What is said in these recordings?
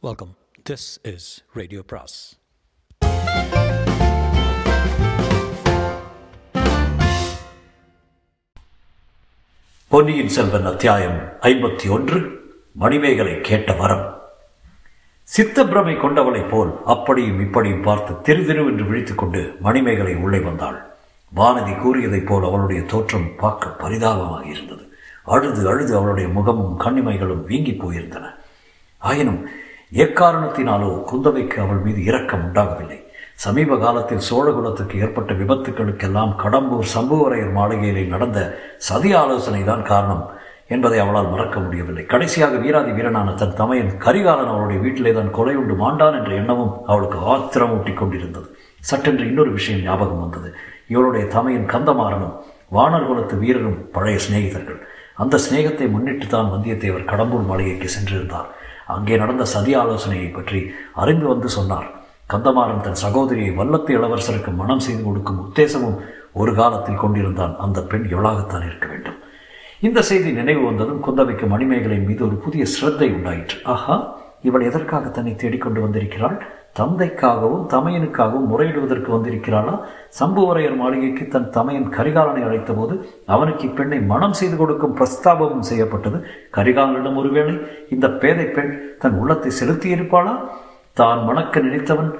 Welcome this is radio பிராஸ் பொன்னியின் செல்வன் அத்தியாயம் ஐம்பத்தி ஒன்று மணிமேகலை கேட்ட வரம். சித்தப்பிரமை கொண்டவளைப் போல் அப்படியும் இப்படியும் பார்த்து திரு திருவென்று விழித்துக் கொண்டு மணிமேகலை உள்ளே வந்தாள். வானதி கூறியதைப் போல் அவளுடைய தோற்றம் பார்க்க பரிதாபமாக இருந்தது. அழுது அழுது அவளுடைய முகமும் கண்ணிமைகளும் வீங்கி போயிருந்தன. ஆயினும் எக்காரணத்தினாலோ குந்தவைக்கு அவள் மீது இரக்கம் உண்டாகவில்லை. சமீப காலத்தில் சோழகுலத்துக்கு ஏற்பட்ட விபத்துக்களுக்கெல்லாம் கடம்பூர் சம்புவரையர் மாளிகையிலே நடந்த சதி ஆலோசனை தான் காரணம் என்பதை அவளால் மறக்க முடியவில்லை. கடைசியாக வீராதி வீரனான தன் தமையன் கரிகாலன் அவளுடைய வீட்டிலே தான் கொலை உண்டு மாண்டான் என்ற எண்ணமும் அவளுக்கு ஆத்திரமூட்டி கொண்டிருந்தது. சட்டென்று இன்னொரு விஷயம் ஞாபகம் வந்தது. இவளுடைய தமையன் கந்தமாறனும் வானர் குலத்து வீரரும் பழைய சிநேகிதர்கள். அந்த சிநேகத்தை முன்னிட்டு தான் வந்தியத்தேவர் கடம்பூர் மாளிகைக்கு சென்றிருந்தார். அங்கே நடந்த சதி ஆலோசனையை பற்றி அறிந்து வந்து சொன்னார். கந்தமாறன் தன் சகோதரியை வல்லத்து இளவரசருக்கு மனம் செய்து கொடுக்கும் உத்தேசமும் ஒரு காலத்தில் கொண்டிருந்தான். அந்த பெண் எவ்வளாகத்தான் இருக்க வேண்டும்? இந்த செய்தி நினைவு வந்ததும் குந்தவைக்கு மணிமேகலை மீது ஒரு புதிய சிரத்தை உண்டாயிற்று. ஆஹா இவள் எதற்காக தன்னை தேடிக்கொண்டு வந்திருக்கிறாள்? தந்தைக்காகவும் தமையனுக்காகவும் முறையிடுவதற்கு வந்திருக்கிறாளா சம்புவரையர் மாளிகைக்கு தன் தமையன் கரிகாலனை அழைத்தபோது அவனுக்கு இப்பெண்ணை மனம் செய்து கொடுக்கும் பிரஸ்தாபமும் செய்யப்பட்டது. கரிகாலனிடம் ஒருவேளை இந்த பேதை பெண் தன் உள்ளத்தை செலுத்தியிருப்பாளா? தான் மணக்க நினைத்தவன்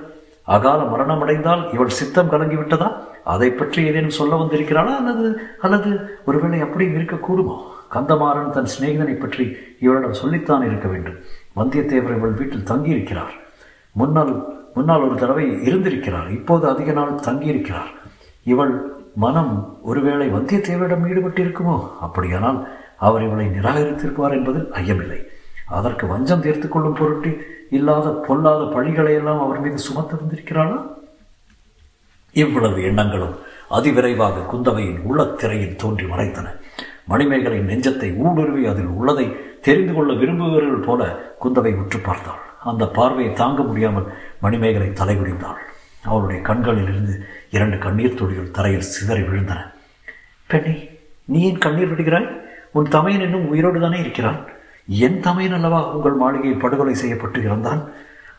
அகால மரணமடைந்தால் இவள் சித்தம் கலங்கிவிட்டதா? அதை பற்றி ஏதேனும் சொல்ல வந்திருக்கிறாளா? அல்லது அல்லது ஒருவேளை அப்படியும் இருக்கக்கூடுமா? கந்தமாறன் தன் சிநேகிதனை பற்றி இவளிடம் சொல்லித்தான் இருக்க வேண்டும். வந்தியத்தேவர் இவள் வீட்டில் தங்கியிருக்கிறார். முன்னால் முன்னால் ஒரு தடவை இருந்திருக்கிறார். இப்போது அதிக நாள் தங்கியிருக்கிறார். இவள் மனம் ஒருவேளை வந்தியத்தேவரிடம் ஈடுபட்டிருக்குமோ? அப்படியானால் அவர் இவளை நிராகரித்திருப்பார் என்பதில் ஐயமில்லை. அதற்கு வஞ்சம் தீர்த்து கொள்ளும் பொருட்டு இல்லாத பொல்லாத பழிகளை எல்லாம் அவர் மீது சுமத்திருந்திருக்கிறாளா? இவ்வளவு எண்ணங்களும் அதிவிரைவாக குந்தவையின் உள்ளத்திரையில் தோன்றி மறைத்தன. மணிமேகலை நெஞ்சத்தை ஊடுருவி அதில் உள்ளதை தெரிந்து கொள்ள விரும்புகிறவர்கள் போல குந்தவை உற்று பார்த்தாள். அந்த பார்வையை தாங்க முடியாமல் மணிமேகலை தலைகுடிந்தாள் அவளுடைய கண்களிலிருந்து இரண்டு கண்ணீர் துளிகள் தரையில் சிதறி விழுந்தன. பெண்ணி நீ ஏன் கண்ணீர் விடுகிறாய்? உன் தமையன் இன்னும் உயிரோடு தானே இருக்கிறான். என் தமையன் அல்லவா உங்கள் மாளிகையில் படுகொலை செய்யப்பட்டு இருந்தான்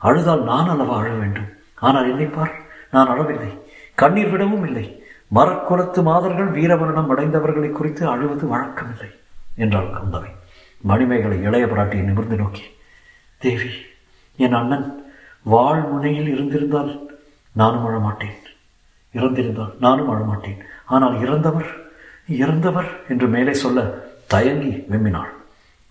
அழுதால் நான் அல்லவா அழ வேண்டும்? ஆனால் என்னை பார் நான் அழவில்லை. கண்ணீர் விடவும் இல்லை. மரக்குலத்து மாதர்கள் வீரவரணம் அடைந்தவர்களை குறித்து அழுவது வழக்கமில்லை என்றாள் கந்தவை. மணிமேகலை இளைய பிராட்டியை நிமிர்ந்து நோக்கி தேவி என் அண்ணன் வாழ் முனையில் இருந்திருந்தால் நானும் அழமாட்டேன். இறந்திருந்தால் நானும் அழமாட்டேன். ஆனால் இறந்தவர் இறந்தவர் என்று மேலே சொல்ல தயங்கி விம்மினாள்.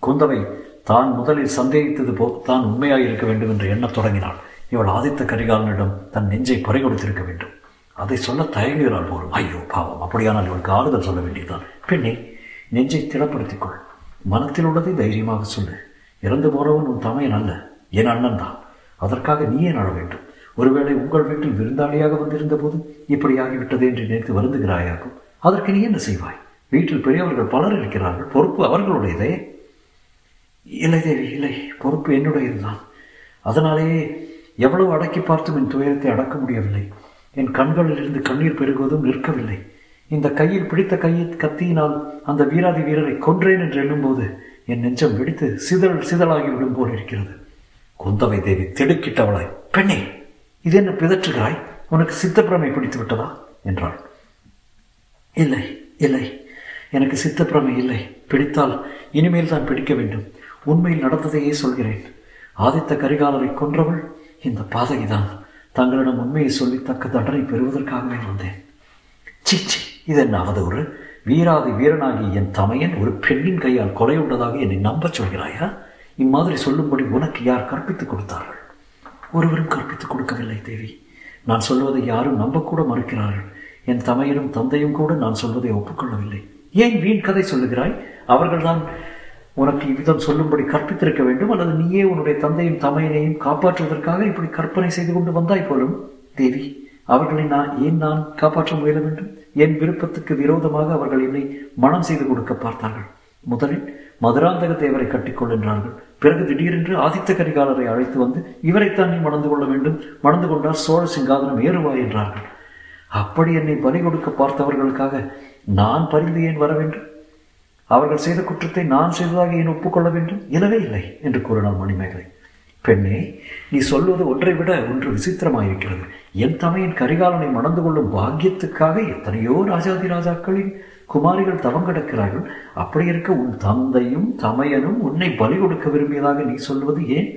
குந்தவை தான் முதலில் சந்தேகித்தது போ தான் உண்மையாக இருக்க வேண்டும் என்று எண்ணத் தொடங்கினாள். இவள் ஆதித்த கரிகாலனிடம் தன் நெஞ்சை பறிகொடுத்திருக்க வேண்டும். அதை சொல்ல தயங்குகிறாள் போலும். ஐயோ பாவம். அப்படியானால் இவளுக்கு ஆறுதல் சொல்ல வேண்டியதுதான். பெண்ணே நெஞ்சை திடப்படுத்திக்கொள் மனத்தில் உள்ளதை தைரியமாக சொல்லு. இறந்து போறவன் உன் தமையன் அல்ல. என் அண்ணன் தான். அதற்காக நீ ஏன் அழ வேண்டும்? ஒருவேளை உங்கள் வீட்டில் விருந்தாளியாக வந்திருந்த போது இப்படி ஆகிவிட்டது என்று நினைத்து வருந்துகிறாயாகும் அதற்கு நீ என்ன செய்வாய்? வீட்டில் பெரியவர்கள் பலர் இருக்கிறார்கள். பொறுப்பு அவர்களுடையதே. இல்லை தேவி இல்லை. பொறுப்பு என்னுடையதுதான். அதனாலேயே எவ்வளவு அடக்கி பார்த்தும் என் துயரத்தை அடக்க முடியவில்லை. என் கண்களிலிருந்து கண்ணீர் பெருகுவதும் நிற்கவில்லை. இந்த கையில் பிடித்த கையை கத்தியினால் அந்த வீராதி வீரரை கொன்றேன் என்று எண்ணும்போது என் நெஞ்சம் வெடித்து சிதழ் சிதழாகி விடும் போல் இருக்கிறது. குந்தவை தேவி திடுக்கிட்டவளாய் பெண்ணே இது என்ன பிதற்றுகிறாய்? உனக்கு சித்தப்பிரமை பிடித்து விட்டதா என்றாள். இல்லை இல்லை எனக்கு சித்தப்பிரமை இல்லை. பிடித்தால் இனிமேல் தான் பிடிக்க வேண்டும். உண்மையில் நடந்ததையே சொல்கிறேன். ஆதித்த கரிகாலரை கொன்றவள் இந்த பாதகிதான். தங்களிடம் உண்மையை சொல்லி தக்க தண்டனை பெறுவதற்காகவே வந்தேன். சீச்சி இது என்ன அவதூறு? வீராதி வீரனாகி என் தமையன் ஒரு பெண்ணின் கையால் கொலையுண்டதாக என்னை நம்பச் சொல்கிறாயா? இம்மாதிரி சொல்லும்படி உனக்கு யார் கற்பித்துக் கொடுத்தார்கள்? ஒருவரும் கற்பித்துக் கொடுக்கவில்லை தேவி. நான் சொல்வதை யாரும் நம்பக்கூட மறுக்கிறார்கள். என் தமையனும் தந்தையும் கூட நான் சொல்வதை ஒப்புக்கொள்ளவில்லை. ஏன் வீண் கதை சொல்லுகிறாய்? அவர்கள்தான் உனக்கு இவ்விதம் சொல்லும்படி கற்பித்திருக்க வேண்டும் அல்லது நீயே உன்னுடைய தந்தையும் தமையனையும் காப்பாற்றுவதற்காக இப்படி கற்பனை செய்து கொண்டு வந்தாய் போலும்? தேவி அவர்களை நான் ஏன் நான் காப்பாற்ற முயல வேண்டும்? என் விருப்பத்துக்கு விரோதமாக அவர்கள் என்னை மனம் செய்து கொடுக்க பார்த்தார்கள். முதலில் மதுராந்தக தேவரை கட்டிக்கொள் என்றார்கள். பிறகு திடீரென்று ஆதித்த கரிகாலரை அழைத்து வந்து இவரைத்தான் நீ மணந்து கொள்ள வேண்டும். மணந்து கொண்டால் சோழ சிங்காதனம் ஏறுவாய் என்றார்கள். அப்படி என்னை பலி கொடுக்க பார்த்தவர்களுக்காக நான் பரிந்து ஏன் வர வேண்டும்? அவர்கள் செய்த குற்றத்தை நான் செய்ததாக ஏன் ஒப்புக்கொள்ள வேண்டும்? இல்லவே இல்லை என்று கூறினார் மணிமேகலை. பெண்ணே நீ சொல்வது ஒன்றை விட ஒன்று விசித்திரமாயிருக்கிறது. என் தமையின் கரிகாலனை மணந்து கொள்ளும் பாக்கியத்துக்காக எத்தனையோ ராஜாதி ராஜாக்களின் குமாரிகள் தவம் கிடக்கிறார்கள். அப்படி இருக்க உன் தந்தையும் தமையனும் உன்னை பலி கொடுக்க விரும்பியதாக நீ சொல்வது ஏன்?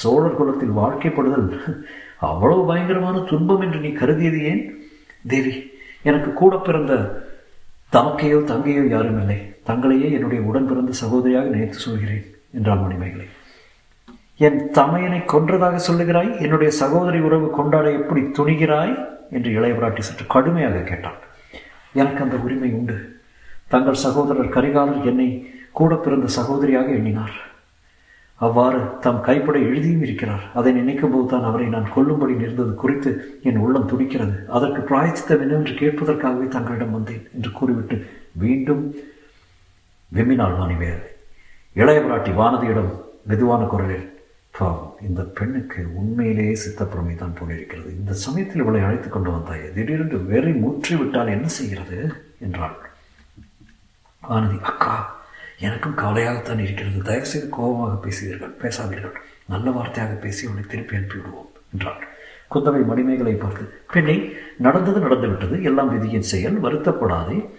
சோழர் குலத்தில் வாழ்க்கைப்படுதல் அவ்வளவு பயங்கரமான துன்பம் என்று நீ கருதியது ஏன்? தேவி எனக்கு கூட பிறந்த தமக்கையோ தங்கையோ யாரும் இல்லை. தங்களையே என்னுடைய உடன் பிறந்த சகோதரியாக நினைத்து சொல்கிறேன் என்றாள் மணிமேகலை. என் தமையனை கொன்றதாக சொல்லுகிறாய்? என்னுடைய சகோதரி உறவு கொண்டாட எப்படி துணிகிறாய்? என்று இளையவராட்டி சற்று கடுமையாக கேட்டான் எனக்கு அந்த உரிமை உண்டு. தங்கள் சகோதரர் கரிகாலர் என்னை கூட பிறந்த சகோதரியாக எண்ணினார். அவ்வாறு தம் கைப்பட எழுதியும் இருக்கிறார். அதை நினைக்கும் போது தான் அவரை நான் கொல்லும்படி நேர்ந்தது குறித்து என் உள்ளம் துடிக்கிறது அதற்கு பிராயச்சித்தம் என்னவென்று கேட்பதற்காகவே தங்களிடம் வந்தேன் என்று கூறிவிட்டு மீண்டும் விம்மினாள் மணிவேலை இளையவராட்டி வானதியிடம் மெதுவான குரலில் பாவம். இந்த பெண்ணுக்கு உண்மையிலேயே சித்தப்புறமை தான் போலிருக்கிறது. இந்த சமயத்தில் இவளை அழைத்து கொண்டு வந்தாயே. திடீரென்று வெறி மூற்றி விட்டால் என்ன செய்கிறது? என்றாள். வானதி அக்கா எனக்கும் கவலையாகத்தான் இருக்கிறது. தயவுசெய்து கோபமாக பேசுவீர்கள் பேசாதீர்கள். நல்ல வார்த்தையாக பேசி அவனை திருப்பி அனுப்பிவிடுவோம் என்றாள். குந்தவை மணிமேகலை பார்த்து பெண்ணை நடந்தது நடந்துவிட்டது. எல்லாம் விதியின் செயல். வருத்தப்படாதே.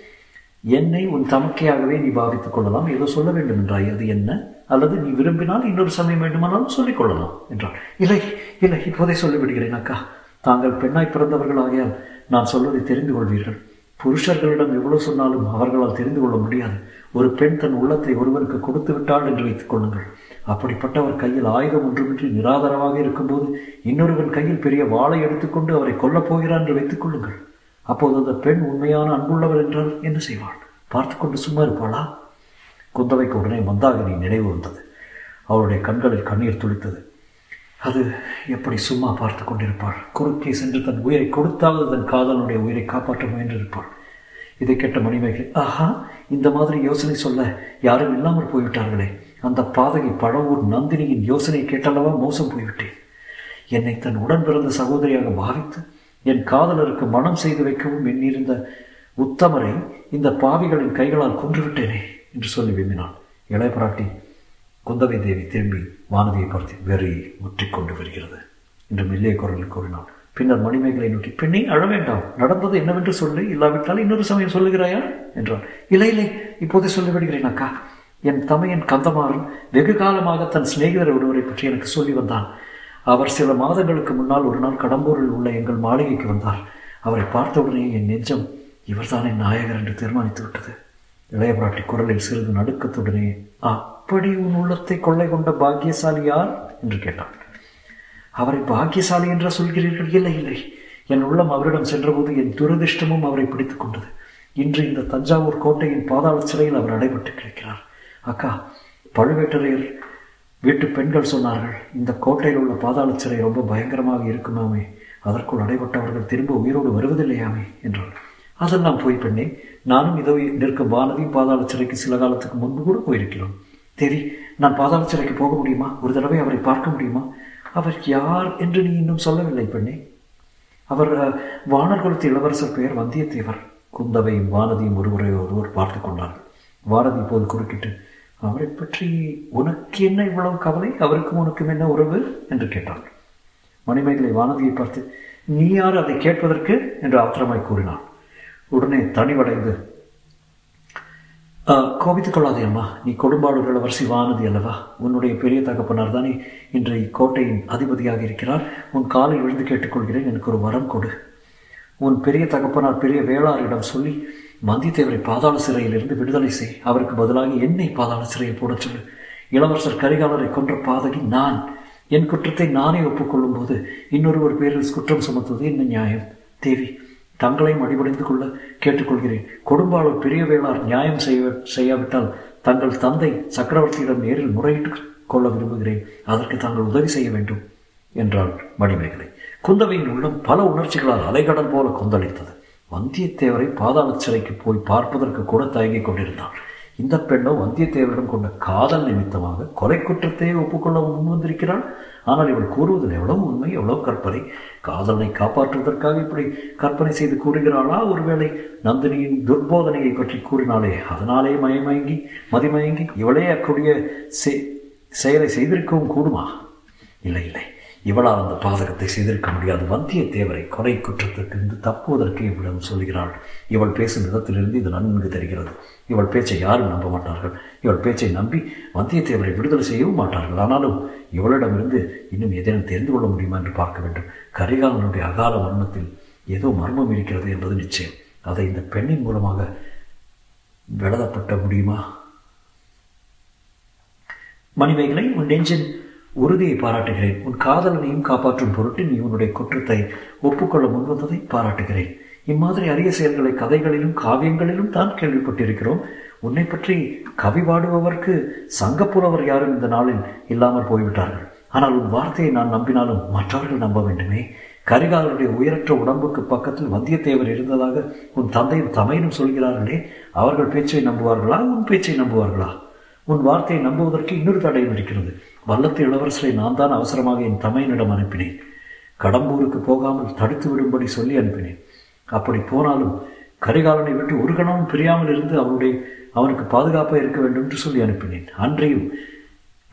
என்னை உன் தமக்கையாகவே நீ பாவித்துக் கொள்ளலாம். ஏதோ சொல்ல வேண்டும் என்றாய். அது என்ன? அல்லது நீ விரும்பினால் இன்னொரு சமயம் வேண்டுமானாலும் சொல்லிக் கொள்ளலாம் என்றாள் இல்லை இல்லை இப்போதே சொல்லிவிடுகிறேன் அக்கா. தாங்கள் பெண்ணாய் பிறந்தவர்கள் ஆகையால் நான் சொல்வதை தெரிந்து கொள்வீர்கள். புருஷர்களிடம் எவ்வளவு சொன்னாலும் அவர்களால் தெரிந்து கொள்ள முடியாது. ஒரு பெண் தன் உள்ளத்தை ஒருவருக்கு கொடுத்து விட்டாள் என்று வைத்துக் கொள்ளுங்கள். அப்படிப்பட்டவர் கையில் ஆயுதம் ஒன்றுமின்றி நிராதரவாக இருக்கும்போது இன்னொருவன் கையில் பெரிய வாளை எடுத்துக்கொண்டு அவரை கொல்லப் போகிறான் என்று வைத்துக் கொள்ளுங்கள். அப்போது அந்த பெண் உண்மையான அன்புள்ளவர் என்றால் என்ன செய்வாள்? பார்த்து கொண்டு சும்மா இருப்பாளா? குந்தவைக்கு உடனே மந்தாகினி நினைவு வந்தது. அவளுடைய கண்களில் கண்ணீர் துளித்தது. அது எப்படி சும்மா பார்த்து கொண்டிருப்பாள்? குறுக்கே சென்று தன் உயிரை கொடுத்தாவது தன் காதலனுடைய உயிரை காப்பாற்ற முயன்றிருப்பாள். இதை கேட்ட மணிமேகலை ஆஹா இந்த மாதிரி யோசனை சொல்ல யாரும் இல்லாமல் போய்விட்டார்களே. அந்த பாதகி பழவூர் நந்தினியின் யோசனை கேட்டல்லவா மோசம் போய்விட்டேன். என்னை தன் உடன் பிறந்த சகோதரியாக பாவித்து என் காதலருக்கு மனம் செய்து வைக்கவும் எண்ணிருந்த உத்தமரை இந்த பாவிகளின் கைகளால் கொன்றுவிட்டேனே. என்று சொல்லி விரும்பினான். இளையபராட்டி குந்தவை தேவி திரும்பி வானதியை பார்த்து வெறி முற்றிக்கொண்டு வருகிறது என்று மெல்லிய குரலில் கூறினான் பின்னர் மணிமேகலை நோக்கி பெண்ணை அழ வேண்டாம். நடந்தது என்னவென்று சொல்லு. இல்லாவிட்டால் இன்னொரு சமயம் சொல்லுகிறாயா? என்றான். இல்லை இல்லை. இப்போதே சொல்லிவிடுகிறேன் அக்கா. என் தமையன் கந்தமாறன் வெகு காலமாக தன் சிநேகிதர் ஒருவரை பற்றி எனக்கு சொல்லி வந்தான். அவர் சில மாதங்களுக்கு முன்னால் ஒரு நாள் கடம்பூரில் உள்ள எங்கள் மாளிகைக்கு வந்தார். அவரை பார்த்தவுடனே என் நெஞ்சம் இவர்தானே நாயகர் என்று தீர்மானித்து விட்டது. இளையபிராட்டி குரலில் சிறிது நடுக்கத்துடனே அப்படி உன் உள்ளத்தை கொள்ளை கொண்ட பாக்கியசாலி யார்? என்று கேட்டான். அவரை பாக்கியசாலி என்ற சொல்கிறீர்கள்? இல்லை இல்லை. என் உள்ளம் அவரிடம் சென்றபோது என் துரதிர்ஷ்டமும் அவரை பிடித்துக் கொண்டது. இன்று இந்த தஞ்சாவூர் கோட்டையின் பாதாள சிறையில் அவர் அடைபட்டு கிடக்கிறார். அக்கா பழுவேட்டரையர் வீட்டு பெண்கள் சொன்னார்கள் இந்த கோட்டையில் உள்ள பாதாள சிறை ரொம்ப பயங்கரமாக இருக்குமாமே. அதற்குள் அடைபட்டவர்கள் திரும்ப உயிரோடு வருவதில்லையாமே என்றார் அதெல்லாம் போய் பெண்ணே நானும் இதோ நிற்கும் வானதியும் பாதாள சிறைக்கு சில காலத்துக்கு முன்பு கூட போயிருக்கிறோம். தேவி நான் பாதாள சிறைக்கு போக முடியுமா? ஒரு தடவை அவரை பார்க்க முடியுமா? அவர் யார் என்று நீ இன்னும் சொல்லவில்லை பெண்ணே. அவர் வானர் குலத்து இளவரசர் பெயர் வந்தியத்தேவர். குந்தவையும் வானதியும் ஒருவரை ஒருவர் பார்த்து கொண்டார்கள் வானதி இப்போது குறுக்கிட்டு அவரை பற்றி உனக்கு என்ன இவ்வளவு கவலை? அவருக்கும் உனக்கும் என்ன உறவு? என்று கேட்டாள். மணிமேகலை வானதியை பார்த்து நீ யார் அதை கேட்பதற்கு? என்று ஆத்திரமாய் கூறினான் உடனே தனிவடைந்து கோபித்துக் கொள்ளாதே அம்மா. நீ கொடும்பாளூர் இளவரசி வானதி அல்லவா? உன்னுடைய பெரிய தகப்பனார் தானே இன்று இக்கோட்டையின் அதிபதியாக இருக்கிறார். உன் காலில் விழுந்து கேட்டுக்கொள்கிறேன். எனக்கு ஒரு வரம் கொடு. உன் பெரிய தகப்பனார் பெரிய வேளாரிடம் சொல்லி வந்தியத்தேவரை பாதாள சிறையிலிருந்து விடுதலை செய். அவருக்கு பதிலாக என்னை பாதாள சிறையை போடச் சொல்லு. இளவரசர் கரிகாலரை கொன்ற பாதகி நான். என் குற்றத்தை நானே ஒப்புக்கொள்ளும் போது இன்னொருவர் பேரில் குற்றம் சுமத்துவது என்ன நியாயம்? தேவி தங்களையும் அடிபடைந்து கொள்ள கேட்டுக்கொள்கிறேன். கொடும்பாளர் பெரிய வேளார் நியாயம் செய்ய செய்யாவிட்டால் தங்கள் தந்தை சக்கரவர்த்தியிடம் நேரில் முறையிட்டு கொள்ள விரும்புகிறேன். அதற்கு தாங்கள் உதவி செய்ய வேண்டும் என்றாள் மணிமேகலை. குந்தவையின் உள்ளம் பல உணர்ச்சிகளால் அலைகடல் போல கொந்தளித்தது. வந்தியத்தேவரை பாதாள சிறைக்கு போய் பார்ப்பதற்கு கூட தயங்கிக் கொண்டிருந்தான் இந்த பெண்ணோ வந்தியத்தேவரிடம் கொண்ட காதல் நிமித்தமாக கொலை குற்றத்தையே ஒப்புக்கொள்ள முன்வந்திருக்கிறாள். ஆனால் இவள் கூறுவதில் எவ்வளவு உண்மை எவ்வளவு கற்பனை? காதலனை காப்பாற்றுவதற்காக இப்படி கற்பனை செய்து கூறுகிறாளா? ஒருவேளை நந்தினியின் துர்போதனையை பற்றி கூறினாலே அதனாலே மயமயங்கி மதிமயங்கி இவளே அக்கூடிய செயலை செய்திருக்கவும் கூடுமா? இல்லை இல்லை. இவளால் அந்த பாதகத்தை செய்திருக்க முடியாது. வந்தியத்தேவரை கொலை குற்றத்திற்கிருந்து தப்புவதற்கு இவளிடம் சொல்கிறாள். இவள் பேசும் விதத்திலிருந்து இது நன்கு தெரிகிறது. இவள் பேச்சை யாரும் நம்ப மாட்டார்கள். இவள் பேச்சை நம்பி வந்தியத்தேவரை விடுதலை செய்யவும் மாட்டார்கள். ஆனாலும் இவளிடமிருந்து இன்னும் ஏதேனும் தெரிந்து கொள்ள முடியுமா என்று பார்க்க வேண்டும். கரிகாலனுடைய அகால மர்மத்தில் ஏதோ மர்மம் இருக்கிறது என்பது நிச்சயம். அதை இந்த பெண்ணின் மூலமாக விளதப்பட்ட முடியுமா? மணிமேகலை உன் நெஞ்சின் உறுதியை பாராட்டுகிறேன். உன் காதலனையும் காப்பாற்றும் பொருட்டு நீ உன்னுடைய குற்றத்தை ஒப்புக்கொள்ள முன்வந்ததை பாராட்டுகிறேன். இம்மாதிரி அரிய செயல்களை கதைகளிலும் காவியங்களிலும் தான் கேள்விப்பட்டிருக்கிறோம். உன்னை பற்றி கவி பாடுபவர்க்கு சங்கப்புலவர் யாரும் இந்த நாளில் இல்லாமல் போய்விட்டார்கள். ஆனால் உன் வார்த்தையை நான் நம்பினாலும் மற்றவர்கள் நம்ப வேண்டுமே. கரிகாலருடைய உயரற்ற உடம்புக்கு பக்கத்தில் வந்தியத்தேவர் இருந்ததாக உன் தந்தையும் தமையனும் சொல்கிறார்களே அவர்கள் பேச்சை நம்புவார்களா? உன் பேச்சை நம்புவார்களா? உன் வார்த்தையை நம்புவதற்கு இன்னொரு தடையும் இருக்கிறது. வல்லத்து இளவரசரை நான் தான் அவசரமாக என் தமையனிடம் அனுப்பினேன். கடம்பூருக்கு போகாமல் தடுத்து விடும்படி சொல்லி அனுப்பினேன். அப்படி போனாலும் கரிகாலனை விட்டு ஒரு கணமும் பிரியாமல் இருந்து அவனுடைய அவனுக்கு பாதுகாப்பாக இருக்க வேண்டும் என்று சொல்லி அனுப்பினேன். அன்றையும்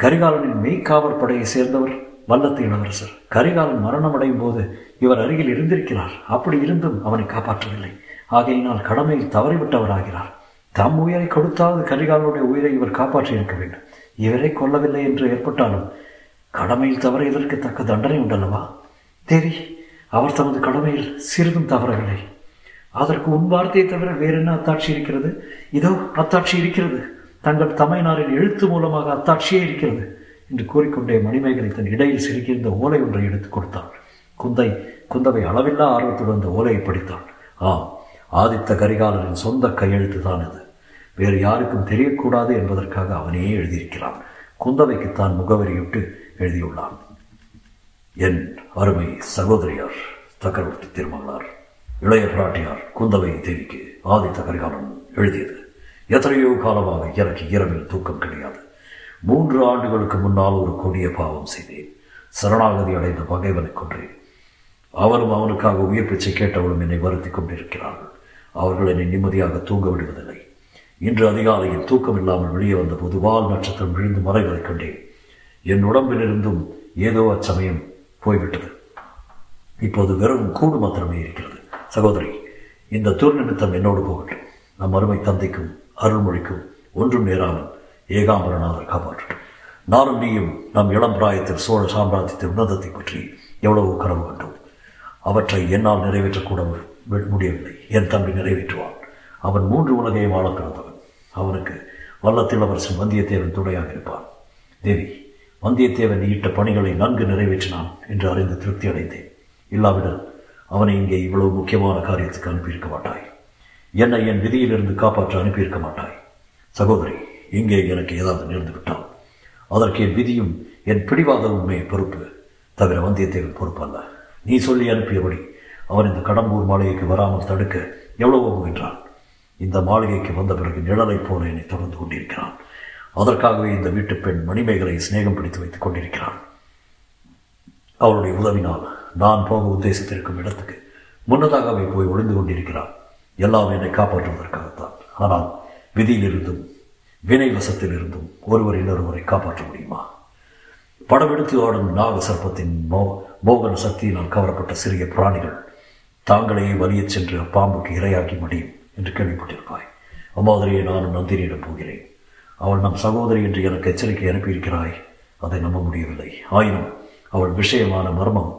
கரிகாலனின் மெய்க்காவல் படையை சேர்ந்தவர் வல்லத்து இளவரசர். கரிகாலன் மரணமடையும் போது இவர் அருகில் இருந்திருக்கிறார். அப்படி இருந்தும் அவனை காப்பாற்றவில்லை. ஆகையினால் கடமையில் தவறிவிட்டவராகிறார். தம் உயிரை கொடுத்தாவது கரிகாலனுடைய உயிரை இவர் காப்பாற்றி இருக்க வேண்டும். இவரே கொல்லவில்லை என்று ஏற்பட்டாலும் கடமையில் தவற இதற்கு தக்க தண்டனை உண்டல்லவா? தேவி அவர் தமது கடமையில் சிறிதும் தவறவில்லை. அதற்கு உன் வார்த்தையை தவிர வேற என்ன அத்தாட்சி இருக்கிறது? இதோ அத்தாட்சி இருக்கிறது. தங்கள் தமையனாரின் எழுத்து மூலமாக அத்தாட்சியே இருக்கிறது என்று கூறிக்கொண்டே மணிமேகலை தன் இடையில் சிறுகியிருந்த ஓலை ஒன்றை எடுத்துக் கொடுத்தாள். குந்தை குந்தவை அளவில்லா ஆர்வத்துடன் அந்த ஓலையை படித்தாள். ஆம் ஆதித்த கரிகாலரின் சொந்த கையெழுத்து தான் இது வேறு யாருக்கும் தெரியக்கூடாது என்பதற்காக அவனே எழுதியிருக்கிறான். குந்தவைக்கு தான் முகவரியிட்டு எழுதியுள்ளான். என் அருமை சகோதரியார் சக்கரவர்த்தி திருமகளார் இளைய பிராட்டியார் குந்தவை தேவிக்கு ஆதி தகரிகாலம் எழுதியது. எத்தனையோ காலமாக எனக்கு இரவில் தூக்கம் கிடையாது. மூன்று ஆண்டுகளுக்கு முன்னால் ஒரு கொடிய பாவம் செய்தேன். சரணாகதி அடைந்த பகைவனை கொன்றேன். அவரும் அவனுக்காக உயிர் பிச்சை கேட்டவளும் என்னை வருத்தி கொண்டிருக்கிறார்கள். அவர்கள் என்னை நிம்மதியாக தூங்க விடுவதில்லை. இன்று அதிகாலையில் தூக்கம் இல்லாமல் வெளியே வந்த போது வால் நட்சத்திரம் விழுந்து மறைவதைக் கண்டேன். என் உடம்பிலிருந்தும் ஏதோ அச்சமயம் போய்விட்டது. இப்போது வெறும் கூடு மாத்திரமே இருக்கிறது. சகோதரி இந்த துர்நிமித்தம் என்னோடு போகட்டும். நம் அருமை தந்தைக்கும் அருள்மொழிக்கும் ஒன்றும் நேராமல் ஏகாம்பரநாதர் காப்பாற்றும் நானும் நீயும் நம் இளம் பிராயத்தில் சோழ சாம்ராஜ்யத்தின் உன்னதத்தை பற்றி எவ்வளவோ கனவு கண்டோம். அவற்றை என்னால் நிறைவேற்றக்கூட முடியவில்லை. என் தம்பி நிறைவேற்றுவான். அவன் மூன்று உலகையும் ஆள அவருக்கு வல்லத்தில் அவர் வந்தியத்தேவன் துணையாக இருப்பான் தேவி வந்தியத்தேவன் ஈட்ட பணிகளை நன்கு நிறைவேற்றினான் என்று அறிந்து திருப்தி அடைந்தேன். இல்லாவிடல் அவனை இங்கே இவ்வளவு முக்கியமான காரியத்துக்கு அனுப்பியிருக்க மாட்டாய். என்னை என் விதியிலிருந்து காப்பாற்ற அனுப்பியிருக்க மாட்டாய். சகோதரி இங்கே எனக்கு ஏதாவது நேர்ந்து விட்டால் அதற்கு என் விதியும் என் பிடிவாதமுமே பொறுப்பு. தவிர வந்தியத்தேவன் பொறுப்பல்ல. நீ சொல்லி அனுப்பியபடி அவன் இந்த கடம்பூர் மாளிகைக்கு வராமல் தடுக்க எவ்வளவோ முயன்றான். இந்த மாளிகைக்கு வந்த பிறகு நிழலைப் போல என்னை தொடர்ந்து கொண்டிருக்கிறான். அதற்காகவே இந்த வீட்டு பெண் மணிமேகலை சிநேகம் பிடித்து வைத்துக் கொண்டிருக்கிறான் அவளுடைய உதவினால் நான் போக உத்தேசித்திருக்கும் இடத்துக்கு முன்னதாக அவை போய் ஒளிந்து கொண்டிருக்கிறான் எல்லாம் என்னை காப்பாற்றுவதற்காகத்தான். ஆனால் விதியிலிருந்தும் வினை இருந்தும் ஒருவர் இன்னொருவரை காப்பாற்ற முடியுமா? படமெடுத்து ஆடும் நாக சர்ப்பத்தின் மோ மோகன சக்தியினால் கவரப்பட்ட சிறிய பிராணிகள் தாங்களையே வலியச் சென்று அப்பாம்புக்கு இரையாக்கி முடியும். என்று கேள்விப்பட்டிருப்பாய். அம்மாதிரியை நானும் நந்தினியிடம் போகிறேன். அவள் நம் சகோதரி என்று எனக்கு எச்சரிக்கை அனுப்பியிருக்கிறாய். அதை நம்ப முடியவில்லை. ஆயினும் அவள் விஷயமான மர்மம்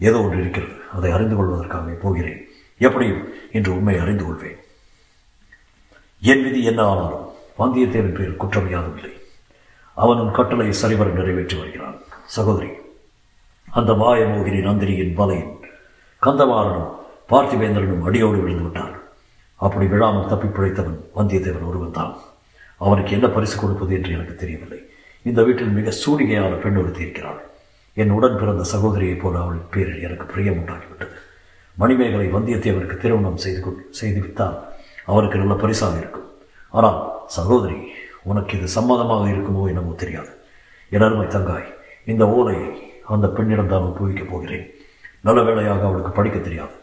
ஏதோ ஒன்று இருக்கிறது. அதை அறிந்து கொள்வதற்காகவே போகிறேன். எப்படியும் இன்று உண்மை அறிந்து கொள்வேன். என் விதி என்ன ஆனாலும் வந்தியத்தேவன் பேர் குற்றம் யாதும் இல்லை. அவனும் கட்டளை சரிவர நிறைவேற்றி வருகிறான். சகோதரி அந்த மாயமோகினி நந்தினியின் வலையின் கந்தமாறனும் பார்த்திவேந்திரனும் அடியோடு விழுந்து விட்டார் அப்படி விழாமல் தப்பி பிழைத்தவன் வந்தியத்தேவன் ஒருவன் தான் அவனுக்கு என்ன பரிசு கொடுப்பது என்று எனக்கு தெரியவில்லை. இந்த வீட்டில் மிக சூடிகையான பெண் ஒருத்தி இருக்கிறாள். என் உடன் பிறந்த சகோதரியைப் போல அவள் பேரில் எனக்கு பிரியம் உண்டாகிவிட்டது. மணிமேகலை வந்தியத்தேவனுக்கு திருமணம் செய்து கொள் செய்து விட்டால் அவனுக்கு நல்ல பரிசாக இருக்கும். ஆனால் சகோதரி உனக்கு இது சம்மதமாக இருக்குமோ என்னமோ தெரியாது. என் அருமை தங்காய் இந்த ஓலையை அந்த பெண்ணிடம் தான் ஒப்புவிக்கப் போகிறேன். நல்ல வேளையாக அவளுக்கு படிக்க தெரியாது.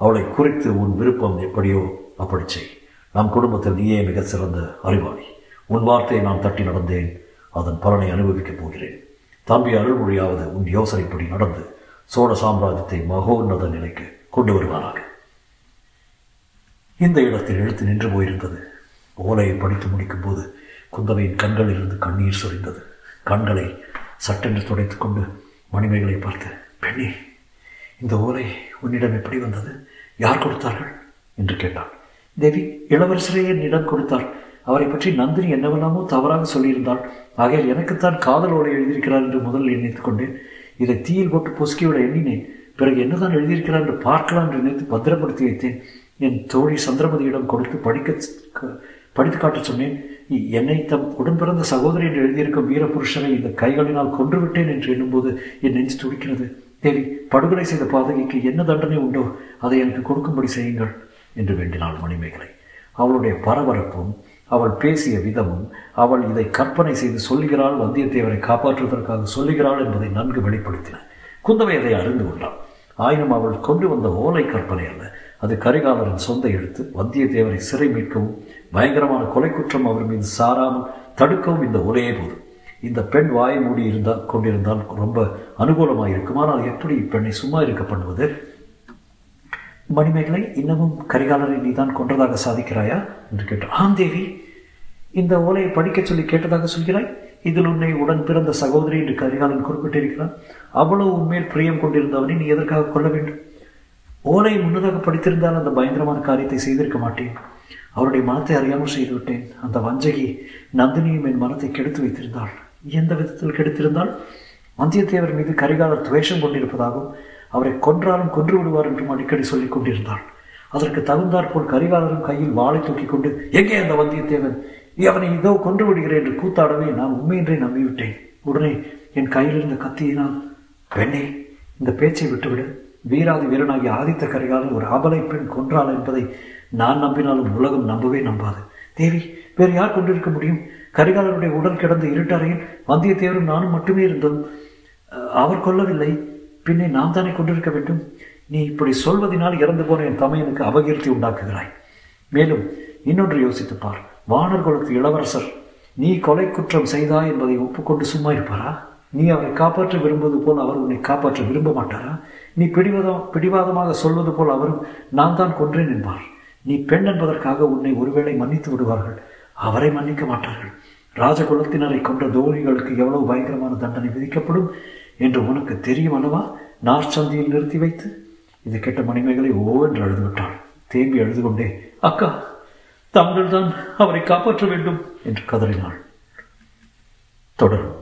அவளை குறித்து உன் விருப்பம் எப்படியோ அப்படி செய் நம் குடும்பத்தில் நீயே மிக சிறந்த அறிவாளி. உன் வார்த்தையை நான் தட்டி நடந்தேன். அதன் பலனை அனுபவிக்கப் போகிறேன். தம்பி அருள்மொழியாவது உன் யோசனைப்படி நடந்து சோழ சாம்ராஜ்யத்தை மகோன்னத நிலைக்கு கொண்டு வருவாராக இந்த இடத்தில் எழுத்து நின்று போயிருந்தது. ஓலையை படித்து முடிக்கும் போது குந்தவையின் கண்களிலிருந்து கண்ணீர் சொரிந்தது. கண்களை சட்டென்று துடைத்துக் கொண்டு மணிமேகலை பார்த்து பெண்ணே இந்த ஓலை உன்னிடம் எப்படி வந்தது? யார் கொடுத்தார்கள்? என்று கேட்டான். தேவி இளவரசரே என்னிடம் கொடுத்தார் அவரை பற்றி நந்தினி என்னவெல்லாமோ தவறாக சொல்லியிருந்தாள். ஆகையால் எனக்குத்தான் காதல் ஓலை எழுதியிருக்கிறார் என்று முதலில் நினைத்துக் கொண்டேன். இதை தீயில் போட்டு பொசுக்கியோட எண்ணினேன். பிறகு என்னதான் எழுதியிருக்கிறார் என்று பார்க்கலாம் என்று நினைத்து பத்திரப்படுத்தி வைத்தேன். என் தோழி சந்திரமதியிடம் கொடுத்து படிக்க படித்து காட்டச் சொன்னேன். என்னை தம் உடன்பிறந்த சகோதரி என்று எழுதியிருக்கும் வீரபுருஷனை இந்த கைகளினால் கொன்றுவிட்டேன் என்று எண்ணும்போது என் நெஞ்சு துடிக்கிறது. தேவி படுகொலை செய்த பாதகைக்கு என்ன தண்டனை உண்டோ அதை எனக்கு கொடுக்கும்படி செய்யுங்கள். என்று வேண்டினாள் மணிமேகலை. அவளுடைய பரபரப்பும் அவள் பேசிய விதமும் அவள் இதை கற்பனை செய்து சொல்லுகிறாள் வந்தியத்தேவரை காப்பாற்றுவதற்காக சொல்லுகிறாள் என்பதை நன்கு வெளிப்படுத்தின. குந்தவை அதை அறிந்து கொண்டாள். ஆயினும் அவள் கொண்டு வந்த ஓலை கற்பனை அல்ல. அது கரிகாலரின் சொந்த எழுத்து. வந்தியத்தேவரை சிறை மீட்கவும் பயங்கரமான கொலை குற்றம் அவர் மீது சாராமல் தடுக்கவும் இந்த ஒரே போதும். இந்த பெண் வாய மூடி இருந்தால் கொண்டிருந்தால் ரொம்ப அனுகூலமாக இருக்கும் ஆனால் எப்படி இப்பெண்ணை சும்மா இருக்க பண்ணுவது? மணிமேகலை இன்னமும் கரிகாலரை நீதான் கொன்றதாக சாதிக்கிறாயா? என்று கேட்டார். ஆம் தேவி இந்த ஓலையை படிக்கச் சொல்லி கேட்டதாக சொல்கிறாய்? இதில் உன்னை உடன் பிறந்த சகோதரி என்று கரிகாலன் குறிப்பிட்டிருக்கிறான். அவ்வளவு உண்மையில் பிரியம் கொண்டிருந்தவனை நீ எதற்காக கொள்ள வேண்டும்? ஓலை முன்னதாக படித்திருந்தால் அந்த பயங்கரமான காரியத்தை செய்திருக்க மாட்டேன். அவருடைய மனத்தை அறியாமல் செய்துவிட்டேன். அந்த வஞ்சகி நந்தினியும் என் மனத்தை கெடுத்து வைத்திருந்தாள். எந்த விதத்தில் கெடுத்திருந்தால் வந்தியத்தேவர் மீது கரிகாலர் துவேஷம் கொண்டிருப்பதாகவும் அவரை கொன்றாலும் கொன்று விடுவார் என்றும் அடிக்கடி சொல்லிக் கொண்டிருந்தாள். அதற்கு தகுந்தாற் போல் கரிகாலரும் கையில் வாளை தூக்கி கொண்டு எங்கே அந்த வந்தியத்தேவன்? அவனை இதோ கொன்று விடுகிறேன் என்று கூத்தாடவே நான் உண்மையின்றே நம்பிவிட்டேன். உடனே என் கையில் இருந்த கத்தியினால் பெண்ணே இந்த பேச்சை விட்டுவிடு. வீராதி வீரனாகிய ஆதித்த கரிகாலன் ஒரு அபலை பெண் கொன்றாள் என்பதை நான் நம்பினாலும் உலகம் நம்பவே நம்பாது. தேவி வேறு யார் கொண்டிருக்க முடியும்? கரிகாலனுடைய உடல் கிடந்த இருட்டறையில் வந்தியத்தேவரும் நானும் மட்டுமே இருந்தோம். அவர் கொல்லவில்லை. பின்னே நாம் தானே கொண்டிருக்க வேண்டும்? நீ இப்படி சொல்வதனால் இறந்து போன என் தமையனுக்கு அபகீர்த்தி உண்டாக்குகிறாய். மேலும் இன்னொன்று யோசித்துப் பார். வானர் இளவரசர் நீ கொலை குற்றம் செய்தாய் என்பதை ஒப்புக்கொண்டு சும்மா இருப்பாரா? நீ அவரை காப்பாற்ற விரும்புவது போல் அவர் உன்னை காப்பாற்ற விரும்ப மாட்டாரா? நீ பிடிவாதம் பிடிவாதமாக சொல்வது போல் அவரும் நான் தான் கொன்றேன் என்பார். நீ பெண் என்பதற்காக உன்னை ஒருவேளை மன்னித்து விடுவார்கள். அவரை மன்னிக்க மாட்டார்கள். ராஜகுலத்தினரை கொன்ற தோழிகளுக்கு எவ்வளவு பயங்கரமான தண்டனை விதிக்கப்படும்? என்று உனக்கு தெரியும் அல்லவா? நார்ச்சந்தியில் நிறுத்தி வைத்து? இது கேட்ட மணிமைகளை ஓ என்று தேம்பி அழுது கொண்டே அக்கா தாங்கள் தான் அவரை காப்பாற்ற வேண்டும் என்று கதறினாள். தொடரும்.